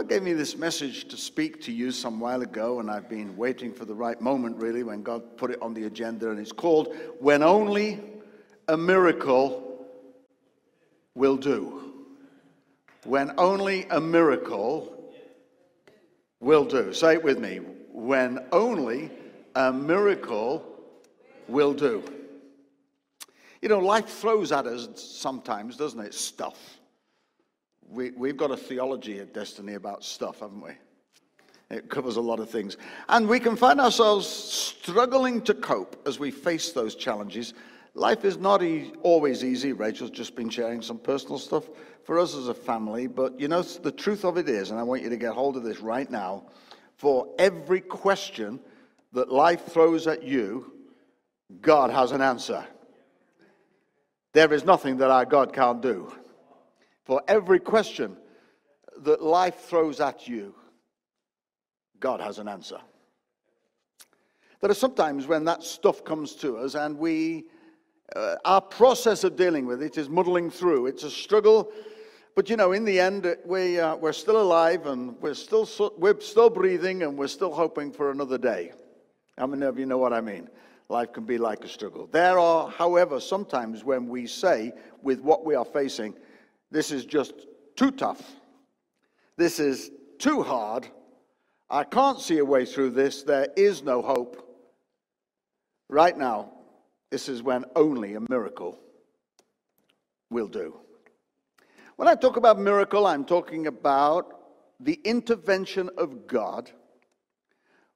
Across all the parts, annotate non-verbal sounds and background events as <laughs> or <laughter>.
God gave me this message to speak to you some while ago, and I've been waiting for the right moment, really, when God put it on the agenda. And it's called When Only a Miracle Will Do. When Only a Miracle Will Do. Say it with me. When Only a Miracle Will Do. You know, life throws at us sometimes, doesn't it? Stuff we, we've got a theology at Destiny about stuff, haven't we? It covers a lot of things. And we can find ourselves struggling to cope as we face those challenges. Life is not e- always easy. Rachel's just been sharing some personal stuff for us as a family. But you know, the truth of it is, and I want you to get hold of this right now for every question that life throws at you, God has an answer. There is nothing that our God can't do. For every question that life throws at you, God has an answer. There are sometimes when that stuff comes to us and we, uh, our process of dealing with it is muddling through. It's a struggle, but you know, in the end, we, uh, we're still alive and we're still, we're still breathing and we're still hoping for another day. How many of you know what I mean? Life can be like a struggle. There are, however, sometimes when we say, with what we are facing, this is just too tough. This is too hard. I can't see a way through this. There is no hope. Right now, this is when only a miracle will do. When I talk about miracle, I'm talking about the intervention of God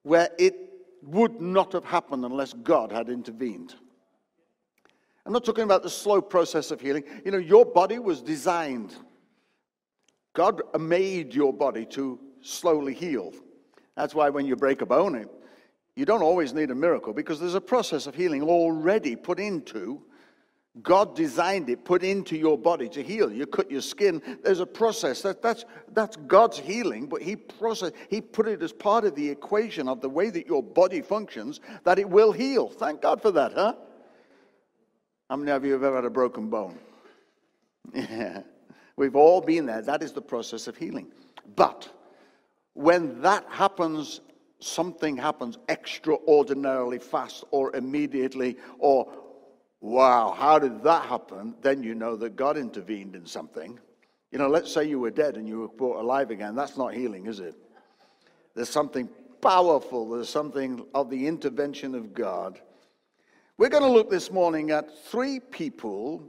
where it would not have happened unless God had intervened. I'm not talking about the slow process of healing. You know, your body was designed. God made your body to slowly heal. That's why when you break a bone, you don't always need a miracle because there's a process of healing already put into. God designed it, put into your body to heal. You cut your skin. There's a process. That, that's, that's God's healing, but he, process, he put it as part of the equation of the way that your body functions that it will heal. Thank God for that, huh? How many of you have ever had a broken bone? <laughs> Yeah. We've all been there. That is the process of healing. But when that happens, something happens extraordinarily fast or immediately, or wow, how did that happen? Then you know that God intervened in something. You know, let's say you were dead and you were brought alive again. That's not healing, is it? There's something powerful, there's something of the intervention of God we're going to look this morning at three people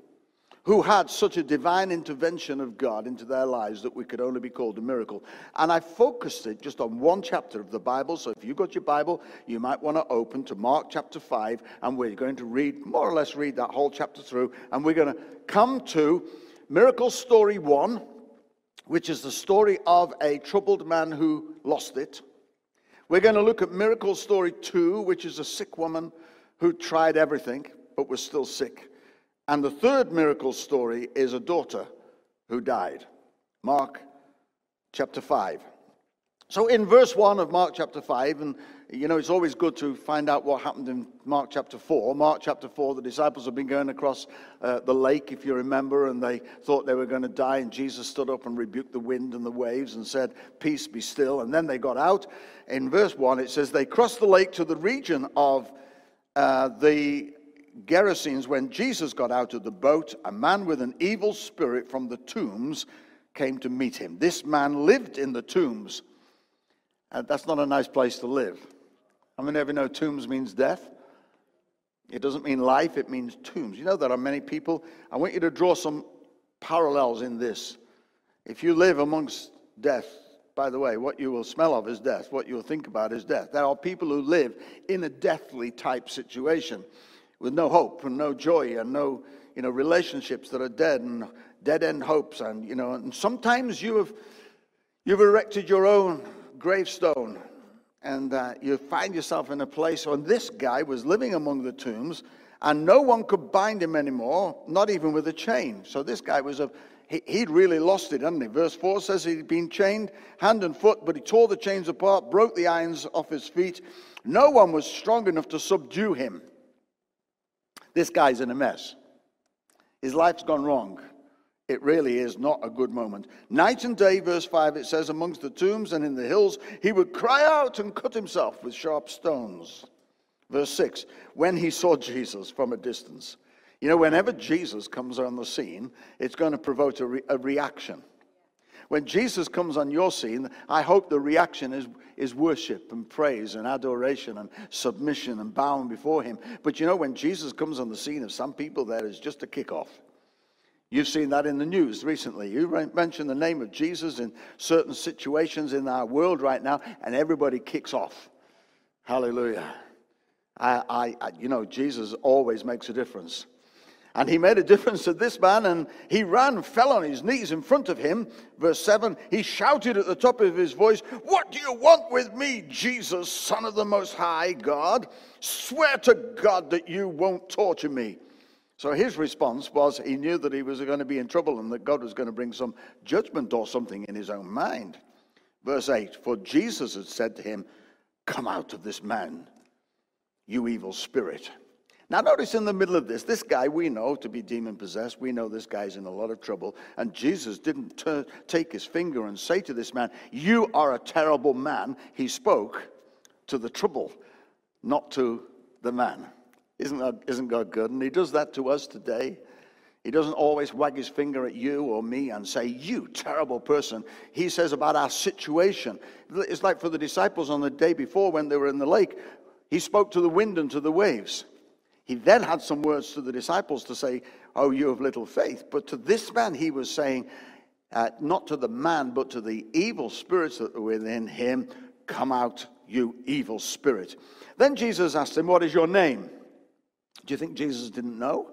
who had such a divine intervention of God into their lives that we could only be called a miracle. And I focused it just on one chapter of the Bible. So if you've got your Bible, you might want to open to Mark chapter 5, and we're going to read, more or less, read that whole chapter through. And we're going to come to miracle story one, which is the story of a troubled man who lost it. We're going to look at miracle story two, which is a sick woman who tried everything but was still sick. And the third miracle story is a daughter who died. Mark chapter 5. So, in verse 1 of Mark chapter 5, and you know, it's always good to find out what happened in Mark chapter 4. Mark chapter 4, the disciples have been going across uh, the lake, if you remember, and they thought they were going to die. And Jesus stood up and rebuked the wind and the waves and said, Peace be still. And then they got out. In verse 1, it says, They crossed the lake to the region of uh, the Gerasenes, when Jesus got out of the boat, a man with an evil spirit from the tombs came to meet him. This man lived in the tombs. Uh, that's not a nice place to live. I mean, ever know tombs means death? It doesn't mean life, it means tombs. You know, there are many people. I want you to draw some parallels in this. If you live amongst death, by the way, what you will smell of is death. What you will think about is death. There are people who live in a deathly type situation with no hope and no joy and no you know, relationships that are dead and dead end hopes. And, you know, and sometimes you have, you've erected your own gravestone and uh, you find yourself in a place where this guy was living among the tombs and no one could bind him anymore, not even with a chain. So this guy was a he, would really lost it, hadn't he? Verse 4 says he'd been chained hand and foot, but he tore the chains apart, broke the irons off his feet. No one was strong enough to subdue him. This guy's in a mess. His life's gone wrong. It really is not a good moment. Night and day, verse 5, it says, amongst the tombs and in the hills, he would cry out and cut himself with sharp stones. Verse 6, when he saw Jesus from a distance. You know, whenever Jesus comes on the scene, it's going to provoke a, re- a reaction. When Jesus comes on your scene, I hope the reaction is, is worship and praise and adoration and submission and bowing before him. But you know, when Jesus comes on the scene of some people, there is just a kickoff. You've seen that in the news recently. You mention the name of Jesus in certain situations in our world right now, and everybody kicks off. Hallelujah. I, I, you know, Jesus always makes a difference. And he made a difference to this man, and he ran, fell on his knees in front of him. Verse 7 He shouted at the top of his voice, What do you want with me, Jesus, Son of the Most High God? Swear to God that you won't torture me. So his response was he knew that he was going to be in trouble and that God was going to bring some judgment or something in his own mind. Verse 8 For Jesus had said to him, Come out of this man, you evil spirit. Now, notice in the middle of this, this guy we know to be demon possessed. We know this guy's in a lot of trouble. And Jesus didn't t- take his finger and say to this man, You are a terrible man. He spoke to the trouble, not to the man. Isn't, that, isn't God good? And he does that to us today. He doesn't always wag his finger at you or me and say, You terrible person. He says about our situation. It's like for the disciples on the day before when they were in the lake, he spoke to the wind and to the waves. He then had some words to the disciples to say, Oh, you have little faith. But to this man, he was saying, uh, not to the man, but to the evil spirits that were within him, Come out, you evil spirit. Then Jesus asked him, What is your name? Do you think Jesus didn't know?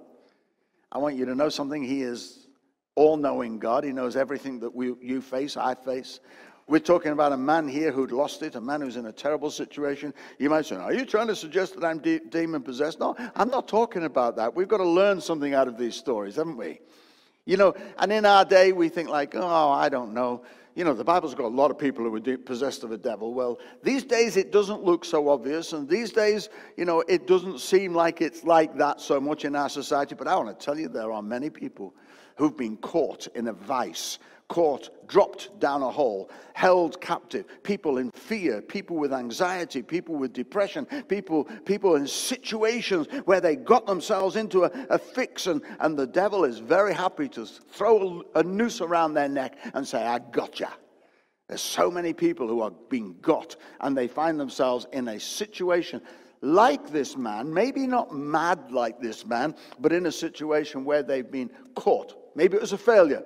I want you to know something. He is all knowing God. He knows everything that we, you face, I face. We're talking about a man here who'd lost it, a man who's in a terrible situation. You might say, Are you trying to suggest that I'm de- demon possessed? No, I'm not talking about that. We've got to learn something out of these stories, haven't we? You know, and in our day, we think, like, Oh, I don't know. You know, the Bible's got a lot of people who are possessed of a devil. Well, these days it doesn't look so obvious, and these days, you know, it doesn't seem like it's like that so much in our society. But I want to tell you, there are many people who've been caught in a vice caught, dropped down a hole, held captive, people in fear, people with anxiety, people with depression, people, people in situations where they got themselves into a, a fix, and, and the devil is very happy to throw a noose around their neck and say, I gotcha. There's so many people who are being got, and they find themselves in a situation like this man, maybe not mad like this man, but in a situation where they've been caught. Maybe it was a failure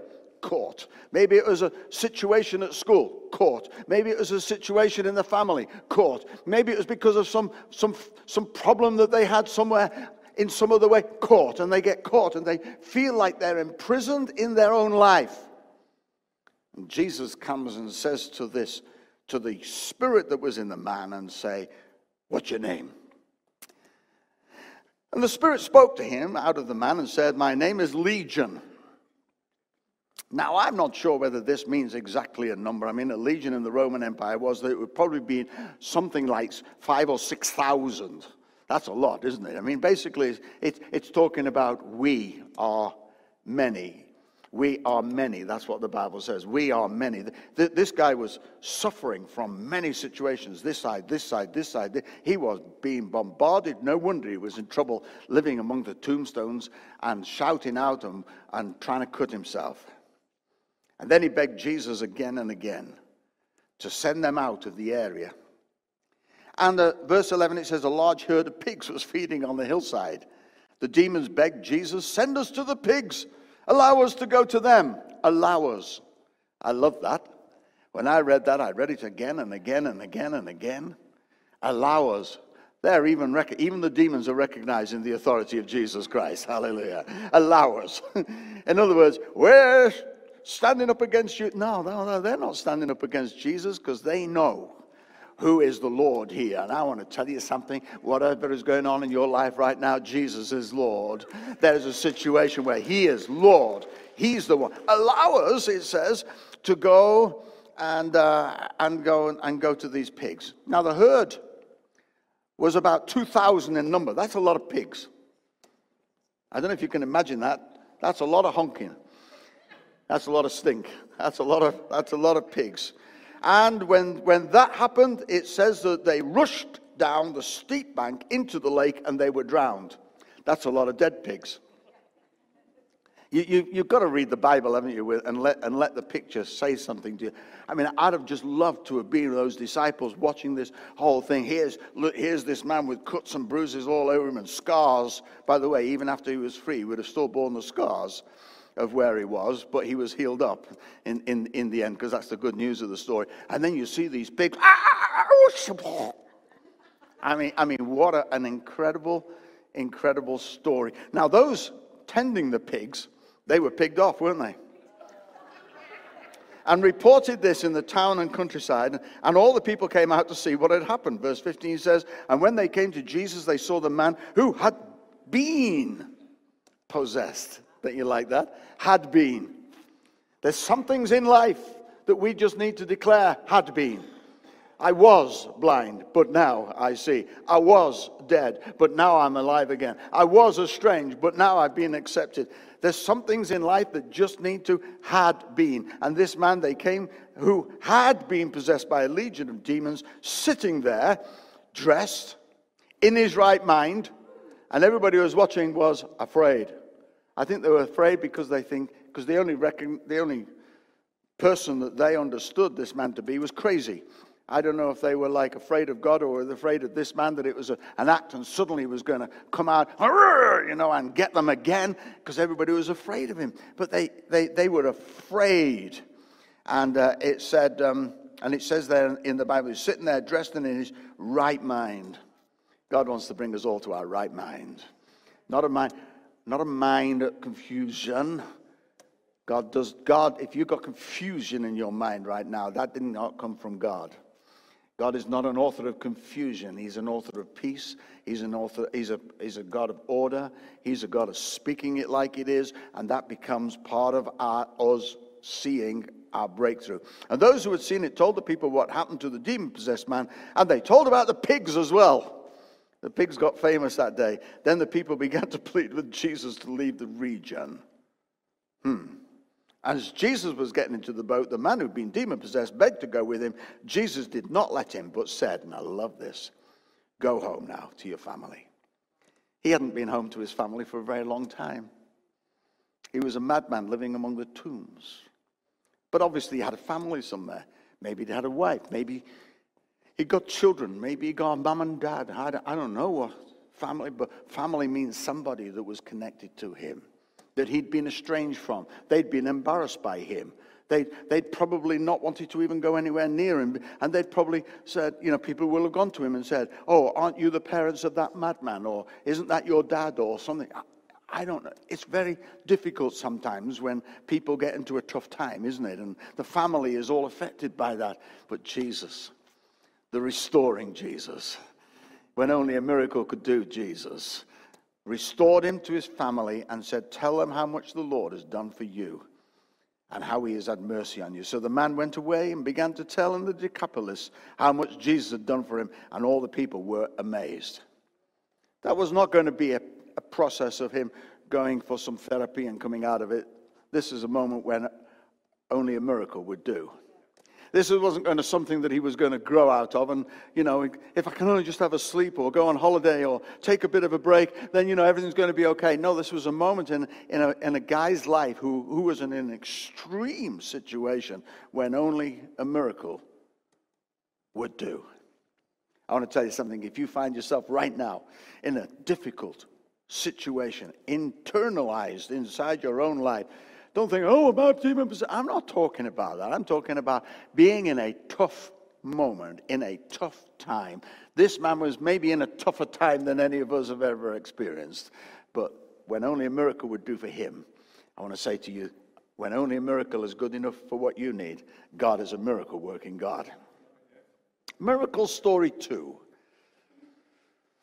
Caught. Maybe it was a situation at school, Caught. Maybe it was a situation in the family, Caught. Maybe it was because of some, some, some problem that they had somewhere in some other way, Caught. And they get caught and they feel like they're imprisoned in their own life. And Jesus comes and says to this, to the spirit that was in the man, and say, What's your name? And the spirit spoke to him out of the man and said, My name is Legion now, I'm not sure whether this means exactly a number. I mean, a legion in the Roman Empire was that it would probably be something like five or six thousand. That's a lot, isn't it? I mean, basically, it's, it's talking about we are many. We are many. That's what the Bible says. We are many. This guy was suffering from many situations this side, this side, this side. He was being bombarded. No wonder he was in trouble living among the tombstones and shouting out and, and trying to cut himself. And then he begged Jesus again and again to send them out of the area. And uh, verse 11, it says, A large herd of pigs was feeding on the hillside. The demons begged Jesus, Send us to the pigs. Allow us to go to them. Allow us. I love that. When I read that, I read it again and again and again and again. Allow us. They're even, rec- even the demons are recognizing the authority of Jesus Christ. Hallelujah. Allow us. <laughs> In other words, we're standing up against you. No, no, no, they're not standing up against Jesus because they know who is the Lord here. And I want to tell you something whatever is going on in your life right now, Jesus is Lord. There is a situation where He is Lord. He's the one. Allow us, it says, to go and, uh, and, go, and go to these pigs. Now, the herd was about 2,000 in number. That's a lot of pigs. I don't know if you can imagine that. That's a lot of honking. That's a lot of stink. That's a lot of, that's a lot of pigs. And when, when that happened, it says that they rushed down the steep bank into the lake and they were drowned. That's a lot of dead pigs. You, you, you've got to read the Bible, haven't you, and let, and let the picture say something to you. I mean, I'd have just loved to have been those disciples watching this whole thing. Here's, look, here's this man with cuts and bruises all over him and scars. By the way, even after he was free, he would have still borne the scars of where he was, but he was healed up in, in, in the end because that's the good news of the story. And then you see these big. I mean, I mean, what a, an incredible, incredible story. Now, those tending the pigs, they were pigged off, weren't they? and reported this in the town and countryside, and all the people came out to see what had happened. Verse 15 says, And when they came to Jesus, they saw the man who had been possessed. Don't you like that? Had been. There's some things in life that we just need to declare had been. I was blind, but now I see. I was dead, but now I'm alive again. I was estranged, but now I've been accepted. There's some things in life that just need to had been. And this man, they came who had been possessed by a legion of demons, sitting there, dressed, in his right mind, and everybody who was watching was afraid. I think they were afraid because they think, because the only, reckon, the only person that they understood this man to be was crazy. I don't know if they were like afraid of God or afraid of this man that it was a, an act and suddenly he was going to come out, you know, and get them again because everybody was afraid of him. But they, they, they were afraid. And uh, it said, um, and it says there in the Bible, he's sitting there dressed in his right mind. God wants to bring us all to our right mind. Not a mind, not a mind confusion. God does, God, if you've got confusion in your mind right now, that did not come from God. God is not an author of confusion. He's an author of peace. He's an author, he's a, he's a God of order. He's a God of speaking it like it is, and that becomes part of our, us seeing our breakthrough. And those who had seen it told the people what happened to the demon possessed man, and they told about the pigs as well. The pigs got famous that day. Then the people <laughs> began to plead with Jesus to leave the region. Hmm. As Jesus was getting into the boat, the man who'd been demon possessed begged to go with him. Jesus did not let him, but said, and I love this go home now to your family. He hadn't been home to his family for a very long time. He was a madman living among the tombs. But obviously, he had a family somewhere. Maybe he had a wife. Maybe he got children. Maybe he got a mom and dad. I don't know what family, but family means somebody that was connected to him that he'd been estranged from. They'd been embarrassed by him. They'd, they'd probably not wanted to even go anywhere near him. And they'd probably said, you know, people will have gone to him and said, Oh, aren't you the parents of that madman? Or isn't that your dad? Or something. I don't know. It's very difficult sometimes when people get into a tough time, isn't it? And the family is all affected by that. But Jesus, the restoring Jesus, when only a miracle could do Jesus, restored him to his family, and said, Tell them how much the Lord has done for you and how he has had mercy on you. So the man went away and began to tell in the Decapolis how much Jesus had done for him, and all the people were amazed. That was not going to be a, a process of him going for some therapy and coming out of it. This is a moment when only a miracle would do. This wasn't going to something that he was going to grow out of. And, you know, if I can only just have a sleep or go on holiday or take a bit of a break, then, you know, everything's going to be okay. No, this was a moment in, in, a, in a guy's life who, who was in an extreme situation when only a miracle would do. I want to tell you something. If you find yourself right now in a difficult situation, internalized inside your own life, don't think, oh, about demon possession. I'm not talking about that. I'm talking about being in a tough moment, in a tough time. This man was maybe in a tougher time than any of us have ever experienced. But when only a miracle would do for him, I want to say to you, when only a miracle is good enough for what you need, God is a miracle working God. Miracle story two.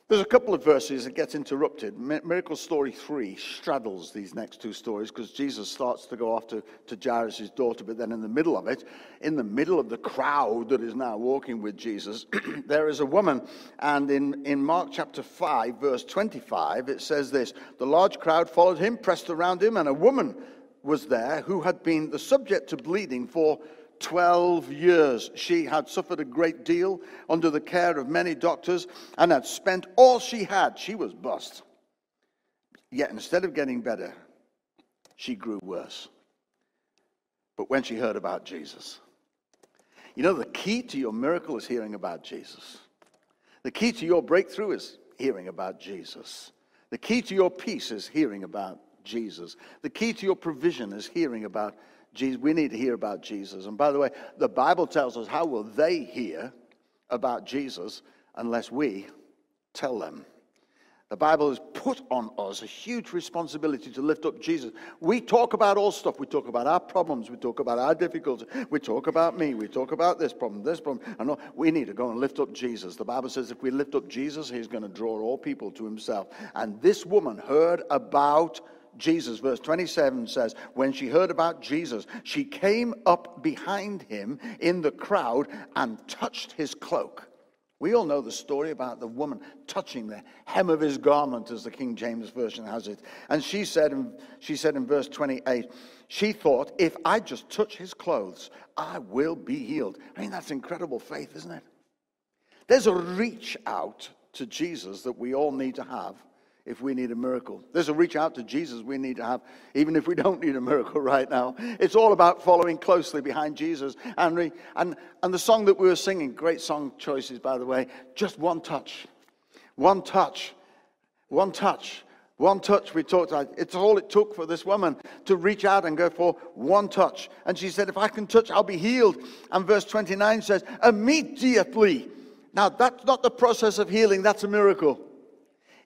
There's a couple of verses that gets interrupted. Miracle story three straddles these next two stories because Jesus starts to go off to, to Jairus' daughter, but then in the middle of it, in the middle of the crowd that is now walking with Jesus, <clears throat> there is a woman. And in, in Mark chapter 5, verse 25, it says this The large crowd followed him, pressed around him, and a woman was there who had been the subject to bleeding for 12 years. She had suffered a great deal under the care of many doctors and had spent all she had. She was bust. Yet instead of getting better, she grew worse. But when she heard about Jesus, you know, the key to your miracle is hearing about Jesus. The key to your breakthrough is hearing about Jesus. The key to your peace is hearing about Jesus. The key to your provision is hearing about Jesus. We need to hear about Jesus. And by the way, the Bible tells us how will they hear about Jesus unless we tell them? The Bible has put on us a huge responsibility to lift up Jesus. We talk about all stuff. We talk about our problems. We talk about our difficulties. We talk about me. We talk about this problem, this problem. And all. we need to go and lift up Jesus. The Bible says if we lift up Jesus, he's going to draw all people to himself. And this woman heard about Jesus. Verse 27 says, When she heard about Jesus, she came up behind him in the crowd and touched his cloak. We all know the story about the woman touching the hem of his garment, as the King James Version has it. And she said, in, she said in verse 28, she thought, if I just touch his clothes, I will be healed. I mean, that's incredible faith, isn't it? There's a reach out to Jesus that we all need to have if we need a miracle. There's a reach out to Jesus we need to have, even if we don't need a miracle <laughs> right now. It's all about following closely behind Jesus. And, and, and the song that we were singing, great song choices, by the way, just one touch. One touch. One touch. One touch, we talked about. It's all it took for this woman to reach out and go for one touch. And she said, If I can touch, I'll be healed. And verse 29 says, Immediately. Now, that's not the process of healing, that's a miracle.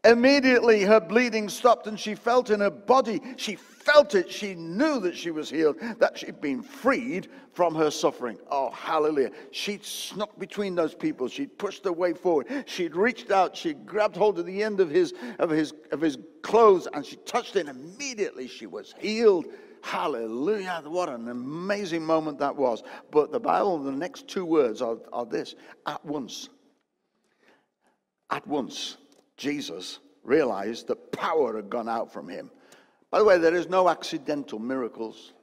Immediately her bleeding stopped and she felt in her body, she felt it, she knew that she was healed, that she'd been freed from her suffering. Oh, hallelujah. She'd snuck between those people, she'd pushed her way forward, she'd reached out, She'd grabbed hold of the end of his, of his, of his clothes and she touched it, immediately she was healed. Hallelujah. What an amazing moment that was. But the Bible, the next two words are, are this at once. At once. Jesus realized that power had gone out from him. By the way, there is no accidental miracles.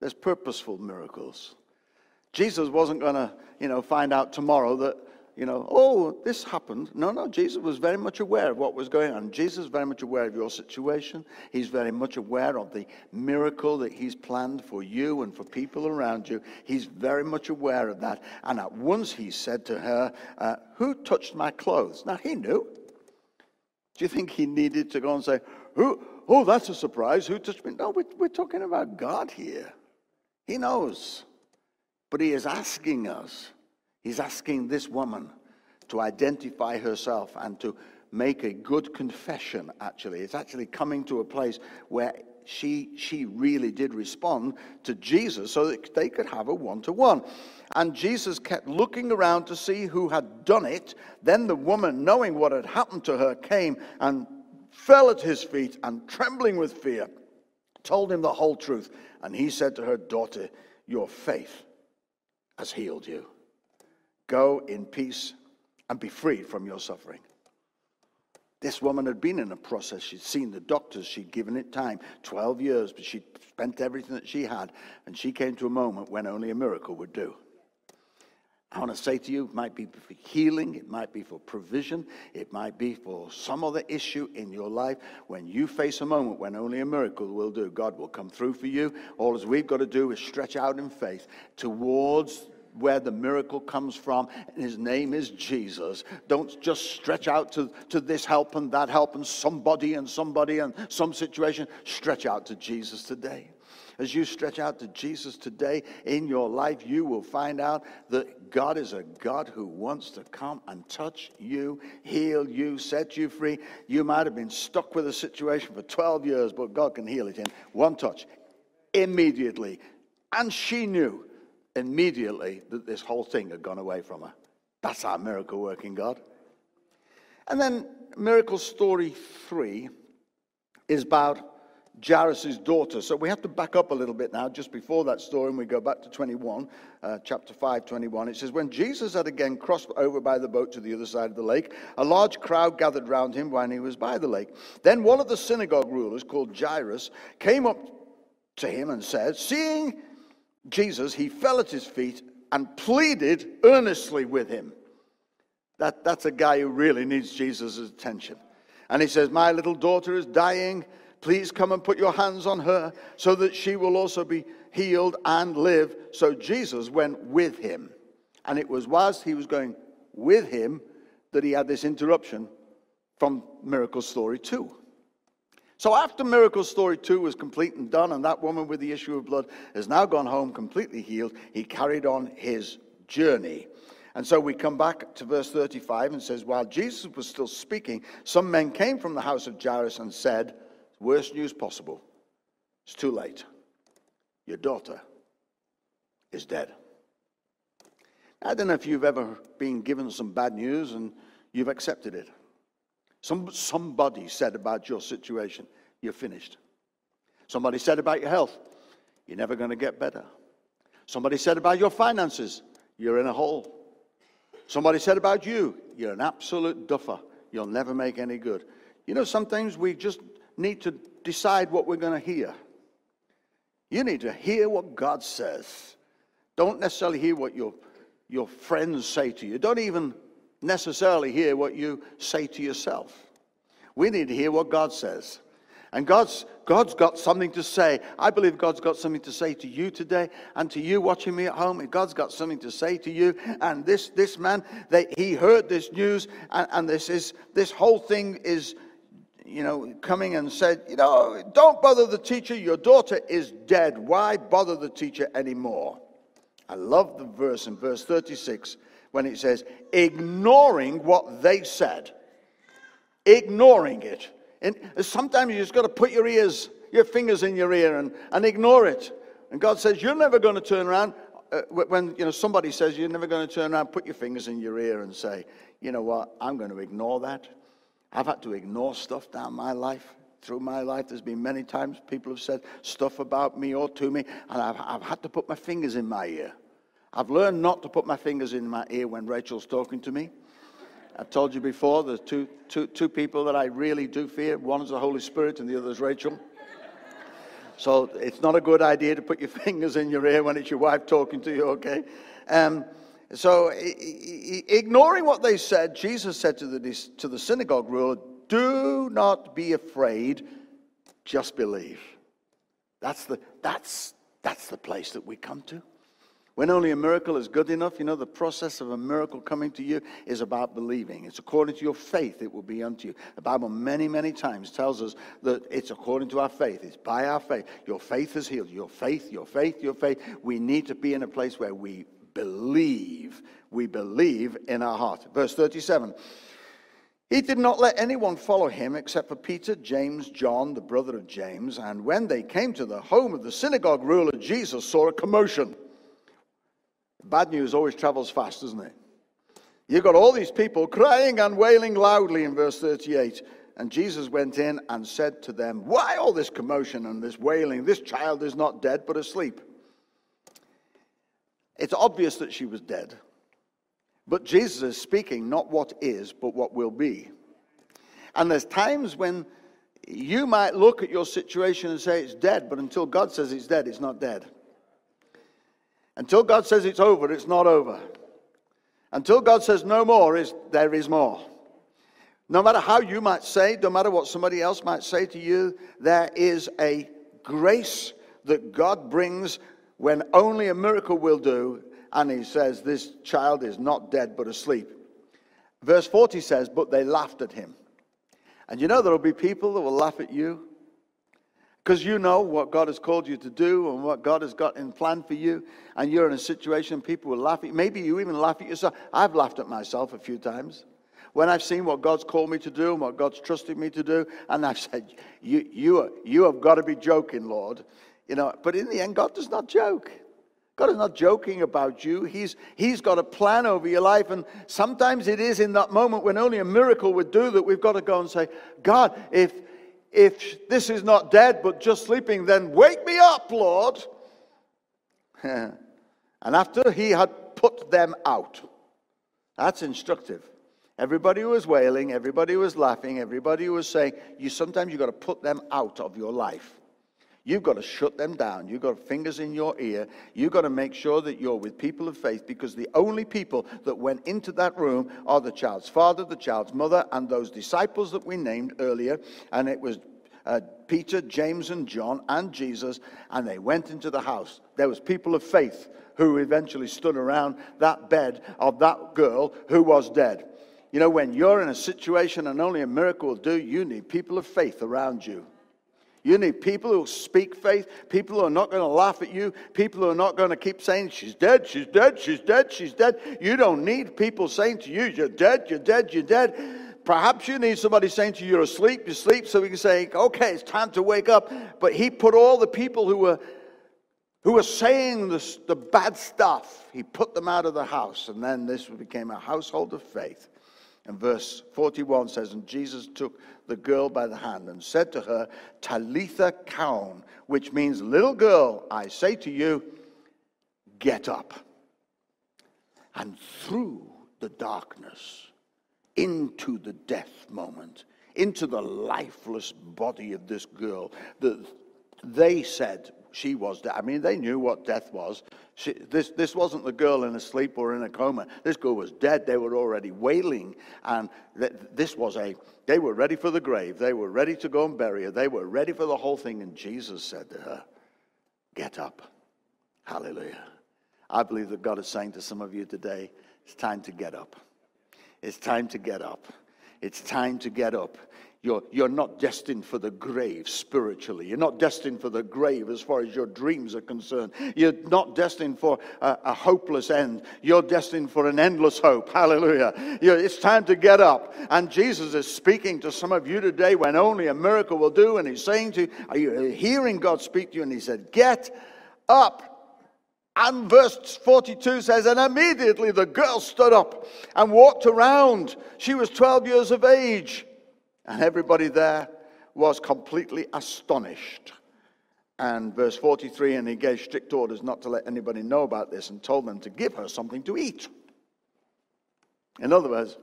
There's purposeful miracles. Jesus wasn't going to, you know, find out tomorrow that, you know, oh, this happened. No, no, Jesus was very much aware of what was going on. Jesus is very much aware of your situation. He's very much aware of the miracle that he's planned for you and for people around you. He's very much aware of that. And at once he said to her, uh, Who touched my clothes? Now he knew. Do you think he needed to go and say, Who, oh, that's a surprise. Who touched me? No, we're, we're talking about God here. He knows. But he is asking us, he's asking this woman to identify herself and to make a good confession, actually. It's actually coming to a place where she, she really did respond to Jesus so that they could have a one to one. And Jesus kept looking around to see who had done it. Then the woman, knowing what had happened to her, came and fell at his feet and, trembling with fear, told him the whole truth. And he said to her, Daughter, your faith has healed you. Go in peace and be freed from your suffering. This woman had been in a process. She'd seen the doctors, she'd given it time 12 years, but she'd spent everything that she had. And she came to a moment when only a miracle would do. I want to say to you, it might be for healing, it might be for provision, it might be for some other issue in your life. When you face a moment when only a miracle will do, God will come through for you. All we've got to do is stretch out in faith towards where the miracle comes from, and his name is Jesus. Don't just stretch out to, to this help and that help and somebody and somebody and some situation. Stretch out to Jesus today. As you stretch out to Jesus today in your life, you will find out that God is a God who wants to come and touch you, heal you, set you free. You might have been stuck with a situation for 12 years, but God can heal it in one touch, immediately. And she knew immediately that this whole thing had gone away from her. That's our miracle working God. And then miracle story three is about Jairus' daughter. So we have to back up a little bit now, just before that story, and we go back to 21, uh, chapter 5, 21. It says, When Jesus had again crossed over by the boat to the other side of the lake, a large crowd gathered round him when he was by the lake. Then one of the synagogue rulers, called Jairus, came up to him and said, Seeing Jesus, he fell at his feet and pleaded earnestly with him. That, that's a guy who really needs Jesus' attention. And he says, My little daughter is dying. Please come and put your hands on her so that she will also be healed and live. So Jesus went with him. And it was whilst he was going with him that he had this interruption from Miracle Story 2. So after Miracle Story 2 was complete and done, and that woman with the issue of blood has now gone home completely healed, he carried on his journey. And so we come back to verse 35 and says, While Jesus was still speaking, some men came from the house of Jairus and said, Worst news possible. It's too late. Your daughter is dead. I don't know if you've ever been given some bad news and you've accepted it. Some, somebody said about your situation, you're finished. Somebody said about your health, you're never going to get better. Somebody said about your finances, you're in a hole. Somebody said about you, you're an absolute duffer. You'll never make any good. You know, sometimes we just need to decide what we're going to hear. You need to hear what God says. Don't necessarily hear what your, your friends say to you. Don't even necessarily hear what you say to yourself. We need to hear what God says. And God's, God's got something to say. I believe God's got something to say to you today and to you watching me at home. God's got something to say to you. And this, this man, they, he heard this news and, and this is, this whole thing is, you know, coming and said, you know, don't bother the teacher. Your daughter is dead. Why bother the teacher anymore? I love the verse in verse 36 when it says, ignoring what they said, ignoring it. And sometimes you just got to put your ears, your fingers in your ear and, and ignore it. And God says, You're never going to turn around. Uh, when you know somebody says you're never going to turn around, put your fingers in your ear and say, you know what, I'm going to ignore that. I've had to ignore stuff down my life. Through my life, there's been many times people have said stuff about me or to me, and I've, I've had to put my fingers in my ear. I've learned not to put my fingers in my ear when Rachel's talking to me. I've told you before, there's two, two, two people that I really do fear. One is the Holy Spirit, and the other is Rachel. So it's not a good idea to put your <laughs> fingers in your ear when it's your wife talking to you, okay? Um, so, ignoring what they said, Jesus said to the, to the synagogue ruler, Do not be afraid, just believe. That's the, that's, that's the place that we come to. When only a miracle is good enough, you know, the process of a miracle coming to you is about believing. It's according to your faith, it will be unto you. The Bible, many, many times, tells us that it's according to our faith. It's by our faith. Your faith is healed. Your faith, your faith, your faith. We need to be in a place where we believe. We believe in our heart. Verse 37. He did not let anyone follow him except for Peter, James, John, the brother of James. And when they came to the home of the synagogue ruler, Jesus saw a commotion Bad news always travels fast, doesn't it? You've got all these people crying and wailing loudly in verse 38. And Jesus went in and said to them, Why all this commotion and this wailing? This child is not dead, but asleep. It's obvious that she was dead. But Jesus is speaking not what is, but what will be. And there's times when you might look at your situation and say it's dead, but until God says it's dead, it's not dead. Until God says it's over, it's not over. Until God says no more, is there is more. No matter how you might say, no matter what somebody else might say to you, there is a grace that God brings when only a miracle will do. And he says, This child is not dead but asleep. Verse 40 says, But they laughed at him. And you know, there will be people that will laugh at you because you know what God has called you to do and what God has got in plan for you, and you're in a situation people will laugh at you. Maybe you even laugh at yourself. I've laughed at myself a few times when I've seen what God's called me to do and what God's trusted me to do, and I've said, "You, you, you have got to be joking, Lord." You know, but in the end, God does not joke. God is not joking about you. He's, he's got a plan over your life. And sometimes it is in that moment when only a miracle would do that we've got to go and say, God, if, if this is not dead but just sleeping, then wake me up, Lord. <laughs> and after he had put them out, that's instructive. Everybody was wailing, everybody was laughing, everybody was saying, you sometimes you've got to put them out of your life. You've got to shut them down. You've got fingers in your ear. You've got to make sure that you're with people of faith because the only people that went into that room are the child's father, the child's mother, and those disciples that we named earlier. And it was uh, Peter, James, and John, and Jesus, and they went into the house. There was people of faith who eventually stood around that bed of that girl who was dead. You know, when you're in a situation and only a miracle will do, you need people of faith around you. You need people who speak faith, people who are not going to laugh at you, people who are not going to keep saying, She's dead, she's dead, she's dead, she's dead. You don't need people saying to you, You're dead, you're dead, you're dead. Perhaps you need somebody saying to you, You're asleep, you're asleep, so we can say, Okay, it's time to wake up. But he put all the people who were who were saying this, the bad stuff, he put them out of the house. And then this became a household of faith. And verse 41 says, And Jesus took the girl by the hand and said to her, Talitha koum, which means, Little girl, I say to you, get up. And through the darkness, into the death moment, into the lifeless body of this girl, the, they said, she was dead. I mean, they knew what death was. She, this, this wasn't the girl in a sleep or in a coma. This girl was dead. They were already wailing. And th- this was a, they were ready for the grave. They were ready to go and bury her. They were ready for the whole thing. And Jesus said to her, Get up. Hallelujah. I believe that God is saying to some of you today, It's time to get up. It's time to get up. It's time to get up. You're, you're not destined for the grave spiritually. You're not destined for the grave as far as your dreams are concerned. You're not destined for a, a hopeless end. You're destined for an endless hope. Hallelujah. You're, it's time to get up. And Jesus is speaking to some of you today when only a miracle will do. And he's saying to you, Are you hearing God speak to you? And he said, Get up. And verse 42 says, And immediately the girl stood up and walked around. She was 12 years of age. And everybody there was completely astonished. And verse 43 and he gave strict orders not to let anybody know about this and told them to give her something to eat. In other words,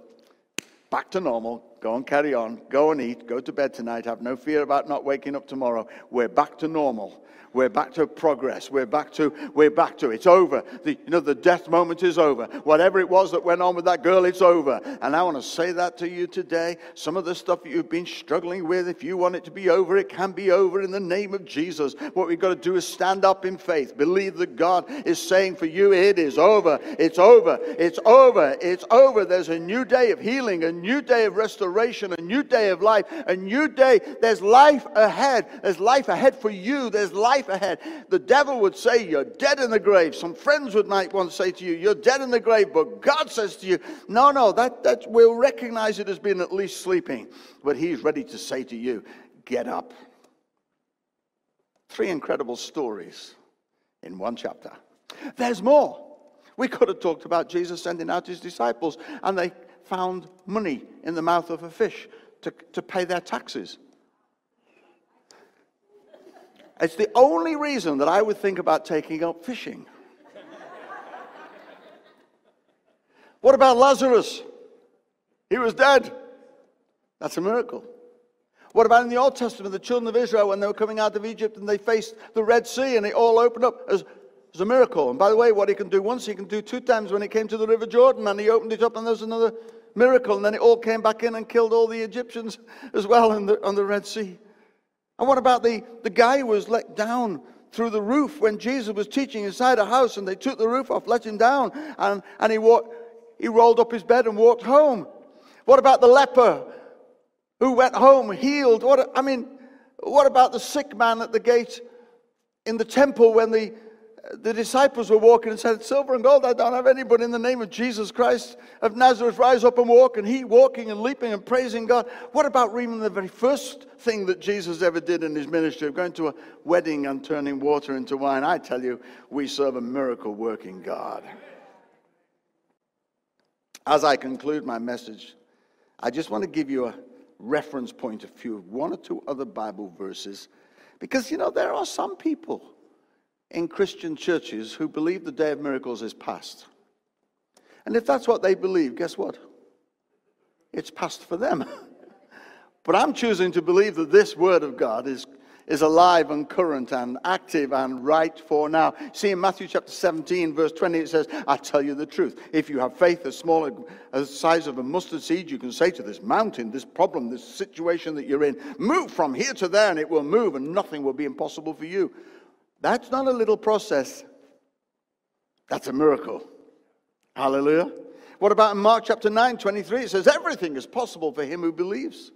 back to normal, go and carry on, go and eat, go to bed tonight, have no fear about not waking up tomorrow. We're back to normal. We're back to progress. We're back to, we're back to, it's over. The, you know, the death moment is over. Whatever it was that went on with that girl, it's over. And I want to say that to you today. Some of the stuff that you've been struggling with, if you want it to be over, it can be over in the name of Jesus. What we've got to do is stand up in faith. Believe that God is saying for you, it is over. It's over. It's over. It's over. There's a new day of healing, a new day of restoration, a new day of life, a new day. There's life ahead. There's life ahead for you. There's life ahead. The devil would say, You're dead in the grave. Some friends would might want to say to you, You're dead in the grave. But God says to you, No, no, that, that we'll recognize it as being at least sleeping. But He's ready to say to you, Get up. Three incredible stories in one chapter. There's more. We could have talked about Jesus sending out his disciples, and they found money in the mouth of a fish to, to pay their taxes. It's the only reason that I would think about taking up fishing. what about Lazarus? He was dead. That's a miracle. What about in the Old Testament, the children of Israel, when they were coming out of Egypt and they faced the Red Sea and it all opened up as, as a miracle? And by the way, what he can do once, he can do two times when it came to the River Jordan and he opened it up and there's another miracle. And then it all came back in and killed all the Egyptians as well on the, on the Red Sea. And what about the, the guy who was let down through the roof when Jesus was teaching inside a house and they took the roof off, let him down, and, and he, walked, he rolled up his bed and walked home? What about the leper who went home healed? What, I mean, what about the sick man at the gate in the temple when the the disciples were walking and said, Silver and gold I don't have any, but in the name of Jesus Christ of Nazareth, rise up and walk. And he walking and leaping and praising God. What about reading the very first thing that Jesus ever did in his ministry of going to a wedding and turning water into wine? I tell you, we serve a miracle working God. As I conclude my message, I just want to give you a reference point, a few, of one or two other Bible verses. Because, you know, there are some people in Christian churches who believe the day of miracles is past. And if that's what they believe, guess what? It's past for them. <laughs> but I'm choosing to believe that this word of God is, is alive and current and active and right for now. See, in Matthew chapter 17, verse 20, it says, I tell you the truth. If you have faith as small as the size of a mustard seed, you can say to this mountain, this problem, this situation that you're in, move from here to there, and it will move, and nothing will be impossible for you. That's not a little process, that's a miracle. Hallelujah. What about in Mark chapter 9, 23? It says, Everything is possible for him who believes.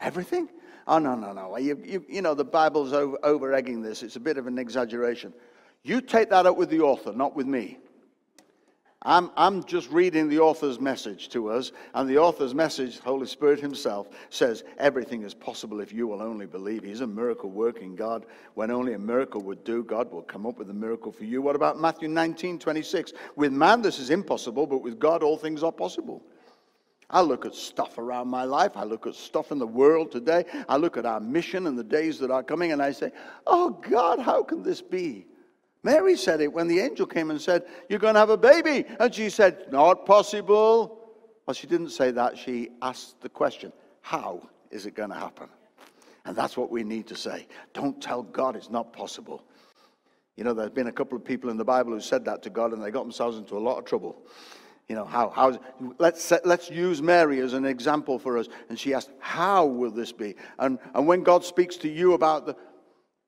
Everything? Oh, no, no, no. You, you, you know, the Bible's over, egging this. It's a bit of an exaggeration. You take that up with the author, not with me. I'm, I'm just reading the author's message to us, and the author's message, Holy Spirit Himself, says everything is possible if you will only believe. He's a miracle working God. When only a miracle would do, God will come up with a miracle for you. What about Matthew 19, 26? With man, this is impossible, but with God, all things are possible. I look at stuff around my life. I look at stuff in the world today. I look at our mission and the days that are coming, and I say, Oh God, how can this be? Mary said it when the angel came and said, You're going to have a baby. And she said, Not possible. Well, she didn't say that. She asked the question, How is it going to happen? And that's what we need to say. Don't tell God it's not possible. You know, there's been a couple of people in the Bible who said that to God and they got themselves into a lot of trouble. You know, how, how let's, let's use Mary as an example for us. And she asked, How will this be? And, and when God speaks to you about the,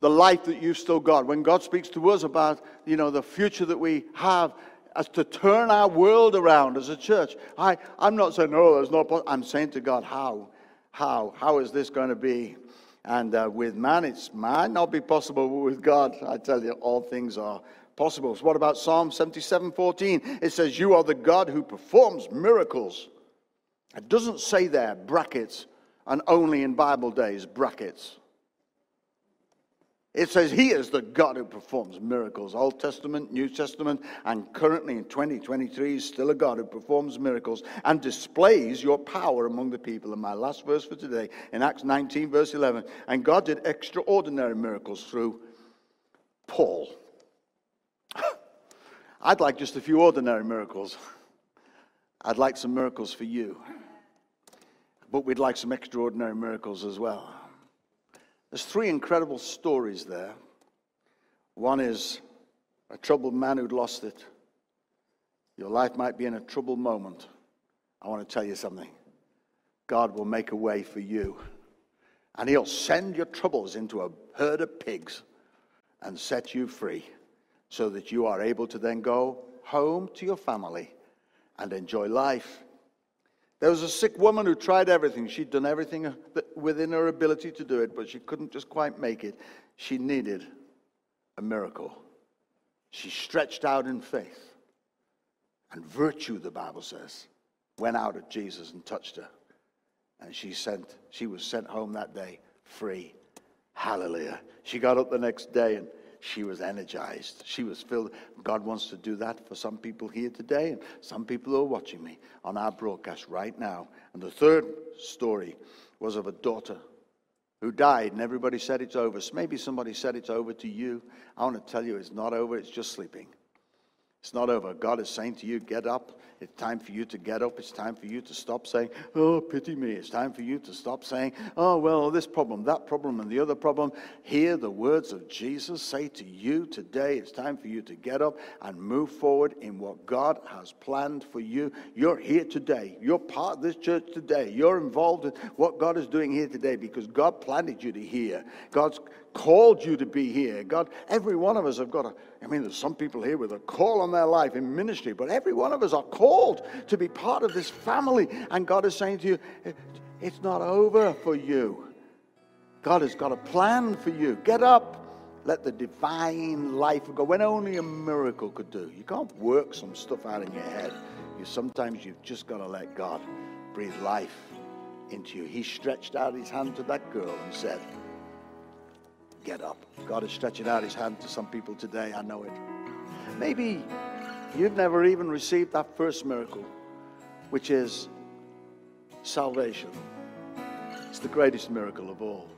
the life that you've still got, when God speaks to us about, you know, the future that we have as to turn our world around as a church, I, I'm not saying, no, there's no, I'm saying to God, How? How? How is this going to be? And uh, with man, it might not be possible, but with God, I tell you, all things are possible. So what about Psalm 77 14? It says, You are the God who performs miracles. It doesn't say there, brackets, and only in Bible days, brackets. It says he is the God who performs miracles. Old Testament, New Testament, and currently in 2023, still a God who performs miracles and displays your power among the people. And my last verse for today in Acts 19, verse 11. And God did extraordinary miracles through Paul. <laughs> I'd like just a few ordinary miracles. I'd like some miracles for you. But we'd like some extraordinary miracles as well. There's three incredible stories there. One is a troubled man who'd lost it. Your life might be in a troubled moment. I want to tell you something. God will make a way for you. And He'll send your troubles into a herd of pigs and set you free so that you are able to then go home to your family and enjoy life. There was a sick woman who tried everything. She'd done everything within her ability to do it, but she couldn't just quite make it. She needed a miracle. She stretched out in faith. And virtue, the Bible says, went out at Jesus and touched her. And she sent, she was sent home that day free. Hallelujah. She got up the next day and she was energized. She was filled. God wants to do that for some people here today and some people who are watching me on our broadcast right now. And the third story was of a daughter who died, and everybody said it's over. Maybe somebody said it's over to you. I want to tell you it's not over, it's just sleeping. It's not over. God is saying to you, get up. It's time for you to get up. It's time for you to stop saying, oh, pity me. It's time for you to stop saying, oh, well, this problem, that problem, and the other problem. Hear the words of Jesus say to you today, it's time for you to get up and move forward in what God has planned for you. You're here today. You're part of this church today. You're involved in what God is doing here today because God planted you to hear. God's called you to be here. God, every one of us have got a, I mean, there's some people here with a call on their life in ministry, but every one of us are called to be part of this family. And God is saying to you, it's not over for you. God has got a plan for you. Get up. Let the divine life go when only a miracle could do. You can't work some stuff out in your head. You sometimes you've just got to let God breathe life into you. He stretched out his hand to that girl and said, get up. God is stretching out his hand to some people today. I know it. Maybe you've never even received that first miracle, which is salvation. It's the greatest miracle of all.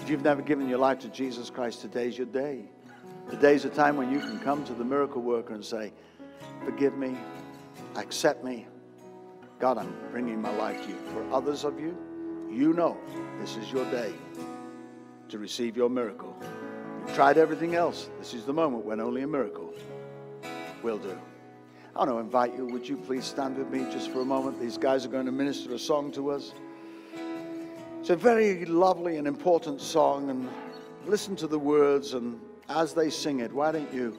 If you've never given your life to Jesus Christ, today's your day. Today's a time when you can come to the miracle worker and say, Forgive me, accept me. God, I'm bringing my life to you. For others of you, you know this is your day. To receive your miracle. You've tried everything else. This is the moment when only a miracle will do. I want to invite you. Would you please stand with me just for a moment? These guys are going to minister a song to us. It's a very lovely and important song, and listen to the words. And as they sing it, why don't you?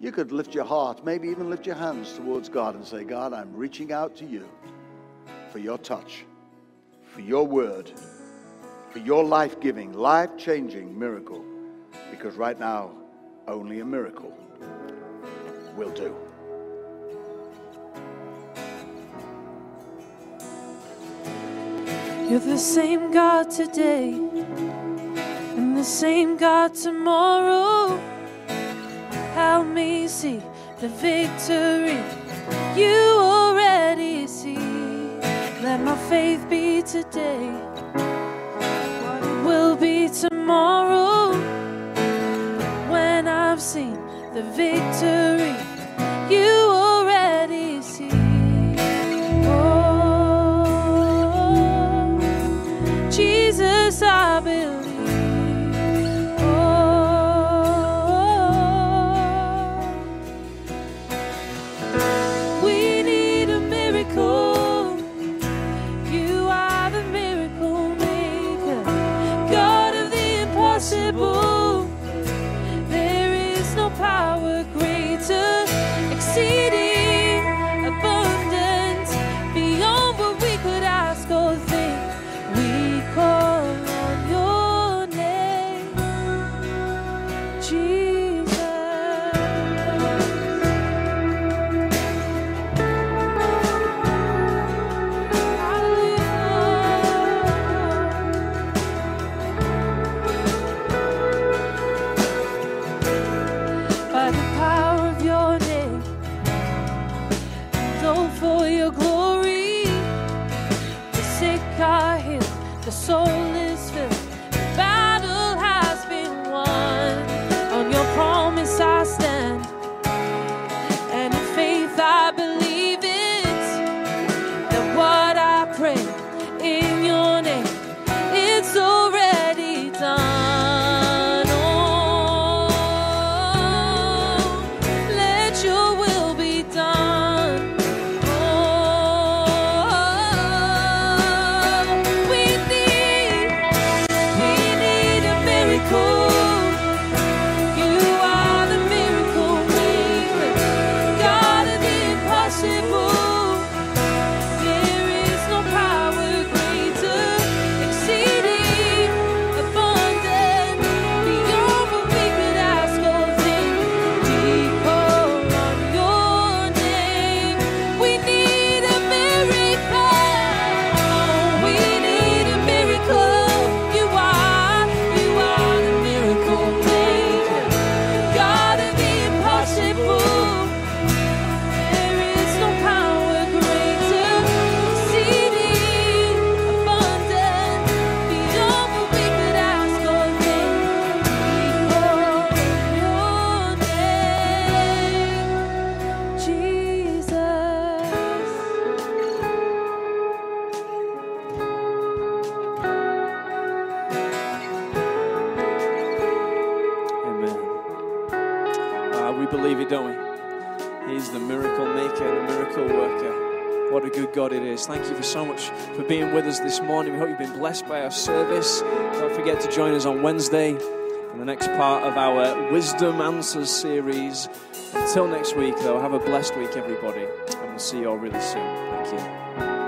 You could lift your heart, maybe even lift your hands towards God and say, God, I'm reaching out to you for your touch, for your word, for your life giving, life changing miracle. Because right now, only a miracle will do. You're the same God today and the same God tomorrow. Help me see the victory you already see. Let my faith be today tomorrow. When I've seen the victory with us this morning. We hope you've been blessed by our service. Don't forget to join us on Wednesday for the next part of our Wisdom Answers series. Until next week, though, have a blessed week, everybody, and we'll see you all really soon. Thank you.